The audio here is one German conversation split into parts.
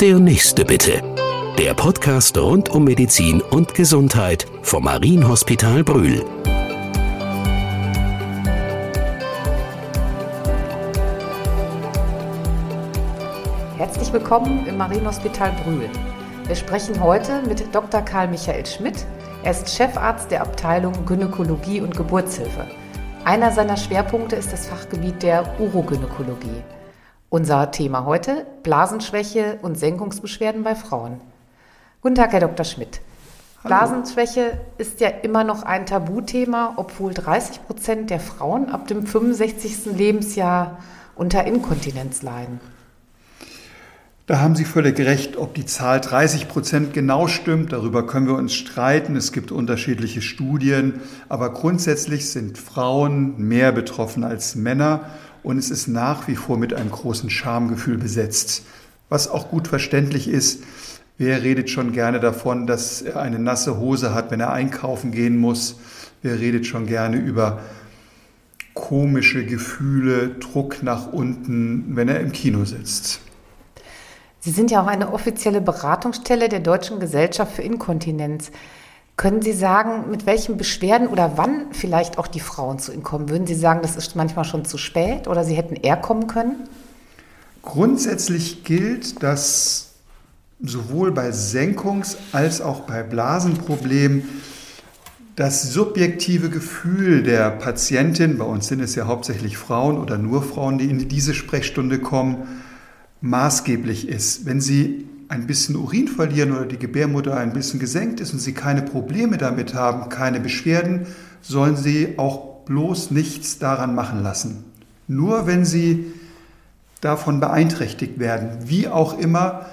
Der nächste bitte. Der Podcast rund um Medizin und Gesundheit vom Marienhospital Brühl. Herzlich willkommen im Marienhospital Brühl. Wir sprechen heute mit Dr. Karl Michael Schmidt. Er ist Chefarzt der Abteilung Gynäkologie und Geburtshilfe. Einer seiner Schwerpunkte ist das Fachgebiet der Urogynäkologie. Unser Thema heute: Blasenschwäche und Senkungsbeschwerden bei Frauen. Guten Tag, Herr Dr. Schmidt. Hallo. Blasenschwäche ist ja immer noch ein Tabuthema, obwohl 30 Prozent der Frauen ab dem 65. Lebensjahr unter Inkontinenz leiden. Da haben Sie völlig recht, ob die Zahl 30 Prozent genau stimmt, darüber können wir uns streiten. Es gibt unterschiedliche Studien, aber grundsätzlich sind Frauen mehr betroffen als Männer und es ist nach wie vor mit einem großen Schamgefühl besetzt. Was auch gut verständlich ist, wer redet schon gerne davon, dass er eine nasse Hose hat, wenn er einkaufen gehen muss? Wer redet schon gerne über komische Gefühle, Druck nach unten, wenn er im Kino sitzt? Sie sind ja auch eine offizielle Beratungsstelle der Deutschen Gesellschaft für Inkontinenz. Können Sie sagen, mit welchen Beschwerden oder wann vielleicht auch die Frauen zu Ihnen kommen? Würden Sie sagen, das ist manchmal schon zu spät oder Sie hätten eher kommen können? Grundsätzlich gilt, dass sowohl bei Senkungs- als auch bei Blasenproblemen das subjektive Gefühl der Patientin, bei uns sind es ja hauptsächlich Frauen oder nur Frauen, die in diese Sprechstunde kommen, maßgeblich ist. Wenn Sie ein bisschen Urin verlieren oder die Gebärmutter ein bisschen gesenkt ist und Sie keine Probleme damit haben, keine Beschwerden, sollen Sie auch bloß nichts daran machen lassen. Nur wenn Sie davon beeinträchtigt werden, wie auch immer,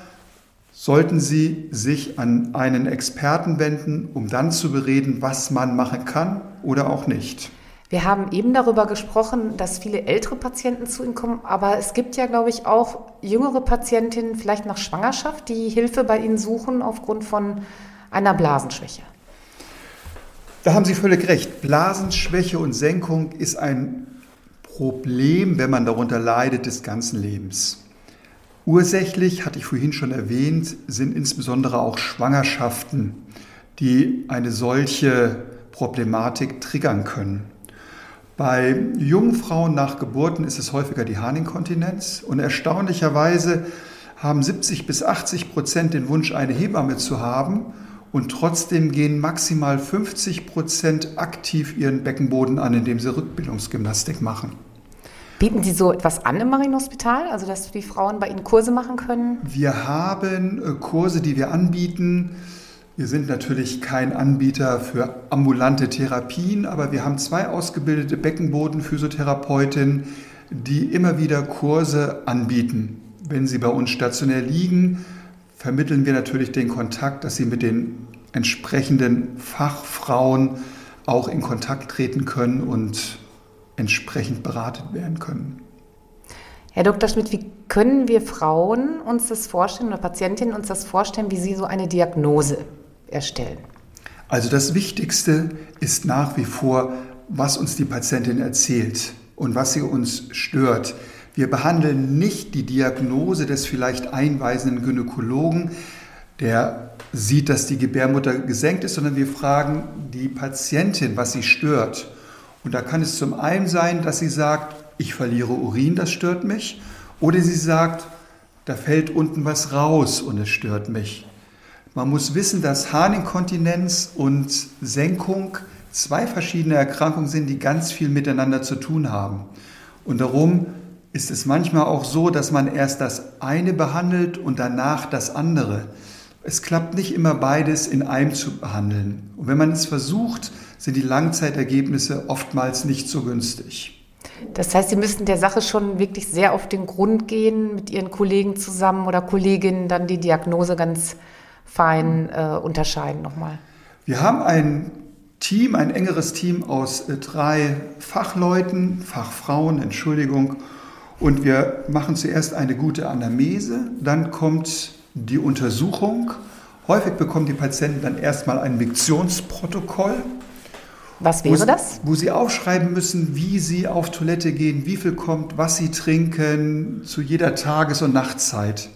sollten Sie sich an einen Experten wenden, um dann zu bereden, was man machen kann oder auch nicht. Wir haben eben darüber gesprochen, dass viele ältere Patienten zu Ihnen kommen, aber es gibt ja, glaube ich, auch jüngere Patientinnen, vielleicht nach Schwangerschaft, die Hilfe bei Ihnen suchen aufgrund von einer Blasenschwäche. Da haben Sie völlig recht. Blasenschwäche und Senkung ist ein Problem, wenn man darunter leidet, des ganzen Lebens. Ursächlich, hatte ich vorhin schon erwähnt, sind insbesondere auch Schwangerschaften, die eine solche Problematik triggern können. Bei jungen Frauen nach Geburten ist es häufiger die Harninkontinenz und erstaunlicherweise haben 70 bis 80 Prozent den Wunsch, eine Hebamme zu haben und trotzdem gehen maximal 50 Prozent aktiv ihren Beckenboden an, indem sie Rückbildungsgymnastik machen. Bieten Sie so etwas an im Marienhospital, also dass die Frauen bei Ihnen Kurse machen können? Wir haben äh, Kurse, die wir anbieten wir sind natürlich kein Anbieter für ambulante Therapien, aber wir haben zwei ausgebildete Beckenbodenphysiotherapeutinnen, die immer wieder Kurse anbieten. Wenn sie bei uns stationär liegen, vermitteln wir natürlich den Kontakt, dass sie mit den entsprechenden Fachfrauen auch in Kontakt treten können und entsprechend beratet werden können. Herr Dr. Schmidt, wie können wir Frauen uns das vorstellen oder Patientinnen uns das vorstellen, wie sie so eine Diagnose erstellen? Also das Wichtigste ist nach wie vor, was uns die Patientin erzählt und was sie uns stört. Wir behandeln nicht die Diagnose des vielleicht einweisenden Gynäkologen, der sieht, dass die Gebärmutter gesenkt ist, sondern wir fragen die Patientin, was sie stört. Und da kann es zum einen sein, dass sie sagt, ich verliere Urin, das stört mich, oder sie sagt, da fällt unten was raus und es stört mich. Man muss wissen, dass Harninkontinenz und Senkung zwei verschiedene Erkrankungen sind, die ganz viel miteinander zu tun haben. Und darum ist es manchmal auch so, dass man erst das eine behandelt und danach das andere. Es klappt nicht immer beides in einem zu behandeln. Und wenn man es versucht, sind die Langzeitergebnisse oftmals nicht so günstig. Das heißt, Sie müssten der Sache schon wirklich sehr auf den Grund gehen, mit Ihren Kollegen zusammen oder Kolleginnen dann die Diagnose ganz fein äh, unterscheiden nochmal? Wir haben ein Team, ein engeres Team aus äh, drei Fachleuten, Fachfrauen, Entschuldigung. Und wir machen zuerst eine gute Anamnese, dann kommt die Untersuchung. Häufig bekommen die Patienten dann erstmal ein Miktionsprotokoll. Was wäre wo, das? Wo sie aufschreiben müssen, wie sie auf Toilette gehen, wie viel kommt, was sie trinken, zu jeder Tages- und Nachtzeit.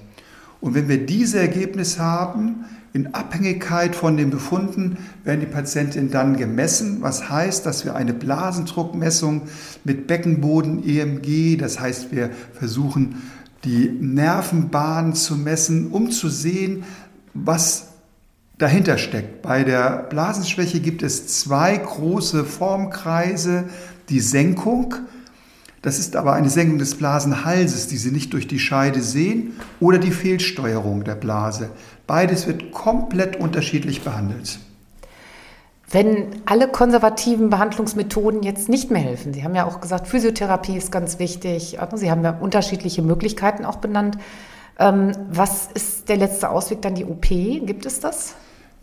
Und wenn wir diese Ergebnisse haben, in Abhängigkeit von den Befunden werden die Patientinnen dann gemessen, was heißt, dass wir eine Blasendruckmessung mit Beckenboden EMG, das heißt, wir versuchen die Nervenbahnen zu messen, um zu sehen, was dahinter steckt. Bei der Blasenschwäche gibt es zwei große Formkreise, die Senkung, das ist aber eine Senkung des Blasenhalses, die Sie nicht durch die Scheide sehen, oder die Fehlsteuerung der Blase. Beides wird komplett unterschiedlich behandelt. Wenn alle konservativen Behandlungsmethoden jetzt nicht mehr helfen, Sie haben ja auch gesagt, Physiotherapie ist ganz wichtig, Sie haben ja unterschiedliche Möglichkeiten auch benannt. Ähm, was ist der letzte Ausweg dann die OP? Gibt es das?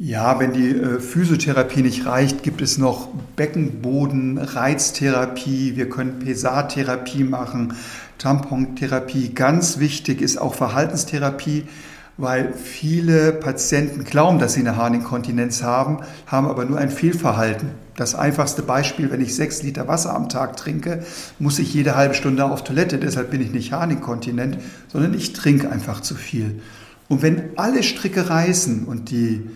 Ja, wenn die äh, Physiotherapie nicht reicht, gibt es noch Beckenboden, Reiztherapie, wir können PSA-Therapie machen, Tampontherapie. Ganz wichtig ist auch Verhaltenstherapie, weil viele Patienten glauben, dass sie eine Harninkontinenz haben, haben aber nur ein Fehlverhalten. Das einfachste Beispiel, wenn ich sechs Liter Wasser am Tag trinke, muss ich jede halbe Stunde auf Toilette. Deshalb bin ich nicht Harninkontinent, sondern ich trinke einfach zu viel. Und wenn alle Stricke reißen und die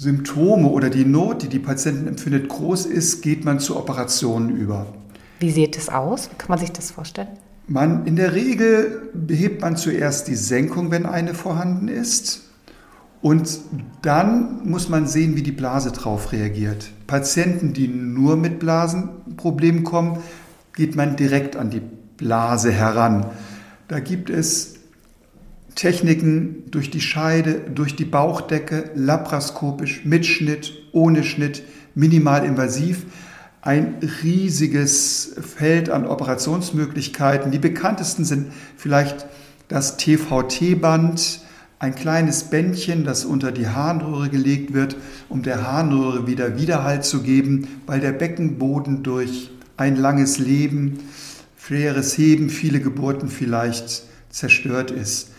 Symptome oder die Not, die die Patientin empfindet, groß ist, geht man zu Operationen über. Wie sieht es aus? Wie kann man sich das vorstellen? Man, in der Regel behebt man zuerst die Senkung, wenn eine vorhanden ist. Und dann muss man sehen, wie die Blase darauf reagiert. Patienten, die nur mit Blasenproblemen kommen, geht man direkt an die Blase heran. Da gibt es Techniken durch die Scheide, durch die Bauchdecke, laparoskopisch, mit Schnitt, ohne Schnitt, minimalinvasiv. Ein riesiges Feld an Operationsmöglichkeiten. Die bekanntesten sind vielleicht das TVT-Band, ein kleines Bändchen, das unter die Harnröhre gelegt wird, um der Harnröhre wieder Widerhalt zu geben, weil der Beckenboden durch ein langes Leben, schweres Heben, viele Geburten vielleicht zerstört ist.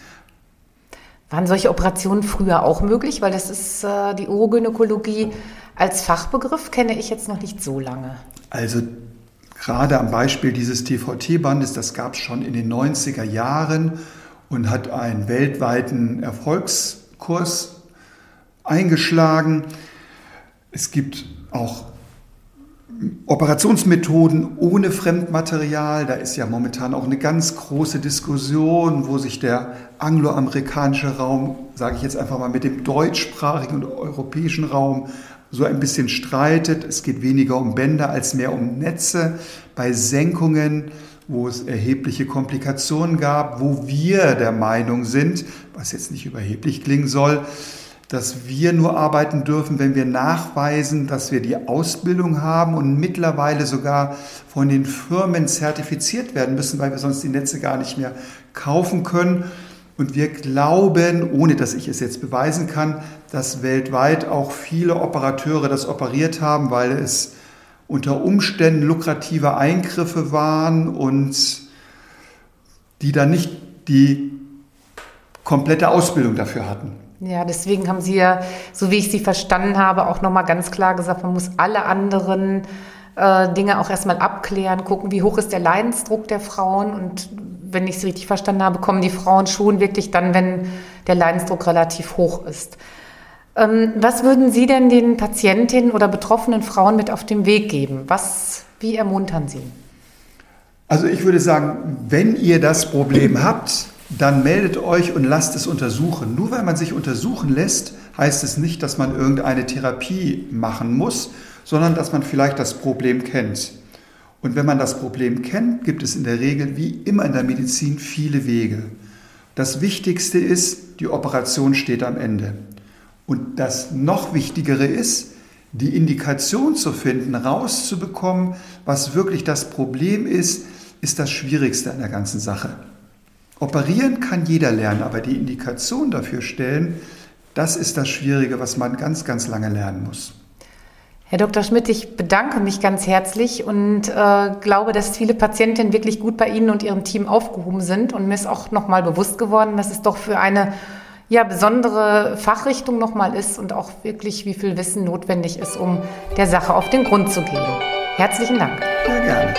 Waren solche Operationen früher auch möglich? Weil das ist äh, die Urogynäkologie als Fachbegriff kenne ich jetzt noch nicht so lange. Also gerade am Beispiel dieses TVT-Bandes, das gab es schon in den 90er Jahren und hat einen weltweiten Erfolgskurs eingeschlagen. Es gibt auch Operationsmethoden ohne Fremdmaterial, da ist ja momentan auch eine ganz große Diskussion, wo sich der angloamerikanische Raum, sage ich jetzt einfach mal, mit dem deutschsprachigen und europäischen Raum so ein bisschen streitet. Es geht weniger um Bänder als mehr um Netze. Bei Senkungen, wo es erhebliche Komplikationen gab, wo wir der Meinung sind, was jetzt nicht überheblich klingen soll, dass wir nur arbeiten dürfen, wenn wir nachweisen, dass wir die Ausbildung haben und mittlerweile sogar von den Firmen zertifiziert werden müssen, weil wir sonst die Netze gar nicht mehr kaufen können. Und wir glauben, ohne dass ich es jetzt beweisen kann, dass weltweit auch viele Operateure das operiert haben, weil es unter Umständen lukrative Eingriffe waren und die dann nicht die komplette Ausbildung dafür hatten. Ja, deswegen haben Sie ja, so wie ich Sie verstanden habe, auch nochmal ganz klar gesagt, man muss alle anderen äh, Dinge auch erstmal abklären, gucken, wie hoch ist der Leidensdruck der Frauen und wenn ich es richtig verstanden habe, kommen die Frauen schon wirklich dann, wenn der Leidensdruck relativ hoch ist. Ähm, was würden Sie denn den Patientinnen oder betroffenen Frauen mit auf den Weg geben? Was, wie ermuntern Sie? Also ich würde sagen, wenn ihr das Problem habt, dann meldet euch und lasst es untersuchen. Nur weil man sich untersuchen lässt, heißt es nicht, dass man irgendeine Therapie machen muss, sondern dass man vielleicht das Problem kennt. Und wenn man das Problem kennt, gibt es in der Regel wie immer in der Medizin viele Wege. Das Wichtigste ist, die Operation steht am Ende. Und das noch Wichtigere ist, die Indikation zu finden, rauszubekommen, was wirklich das Problem ist, ist das Schwierigste an der ganzen Sache. Operieren kann jeder lernen, aber die Indikation dafür stellen, das ist das Schwierige, was man ganz, ganz lange lernen muss. Herr Dr. Schmidt, ich bedanke mich ganz herzlich und äh, glaube, dass viele Patientinnen wirklich gut bei Ihnen und Ihrem Team aufgehoben sind. Und mir ist auch nochmal bewusst geworden, dass es doch für eine ja, besondere Fachrichtung nochmal ist und auch wirklich, wie viel Wissen notwendig ist, um der Sache auf den Grund zu gehen. Herzlichen Dank. Sehr gerne.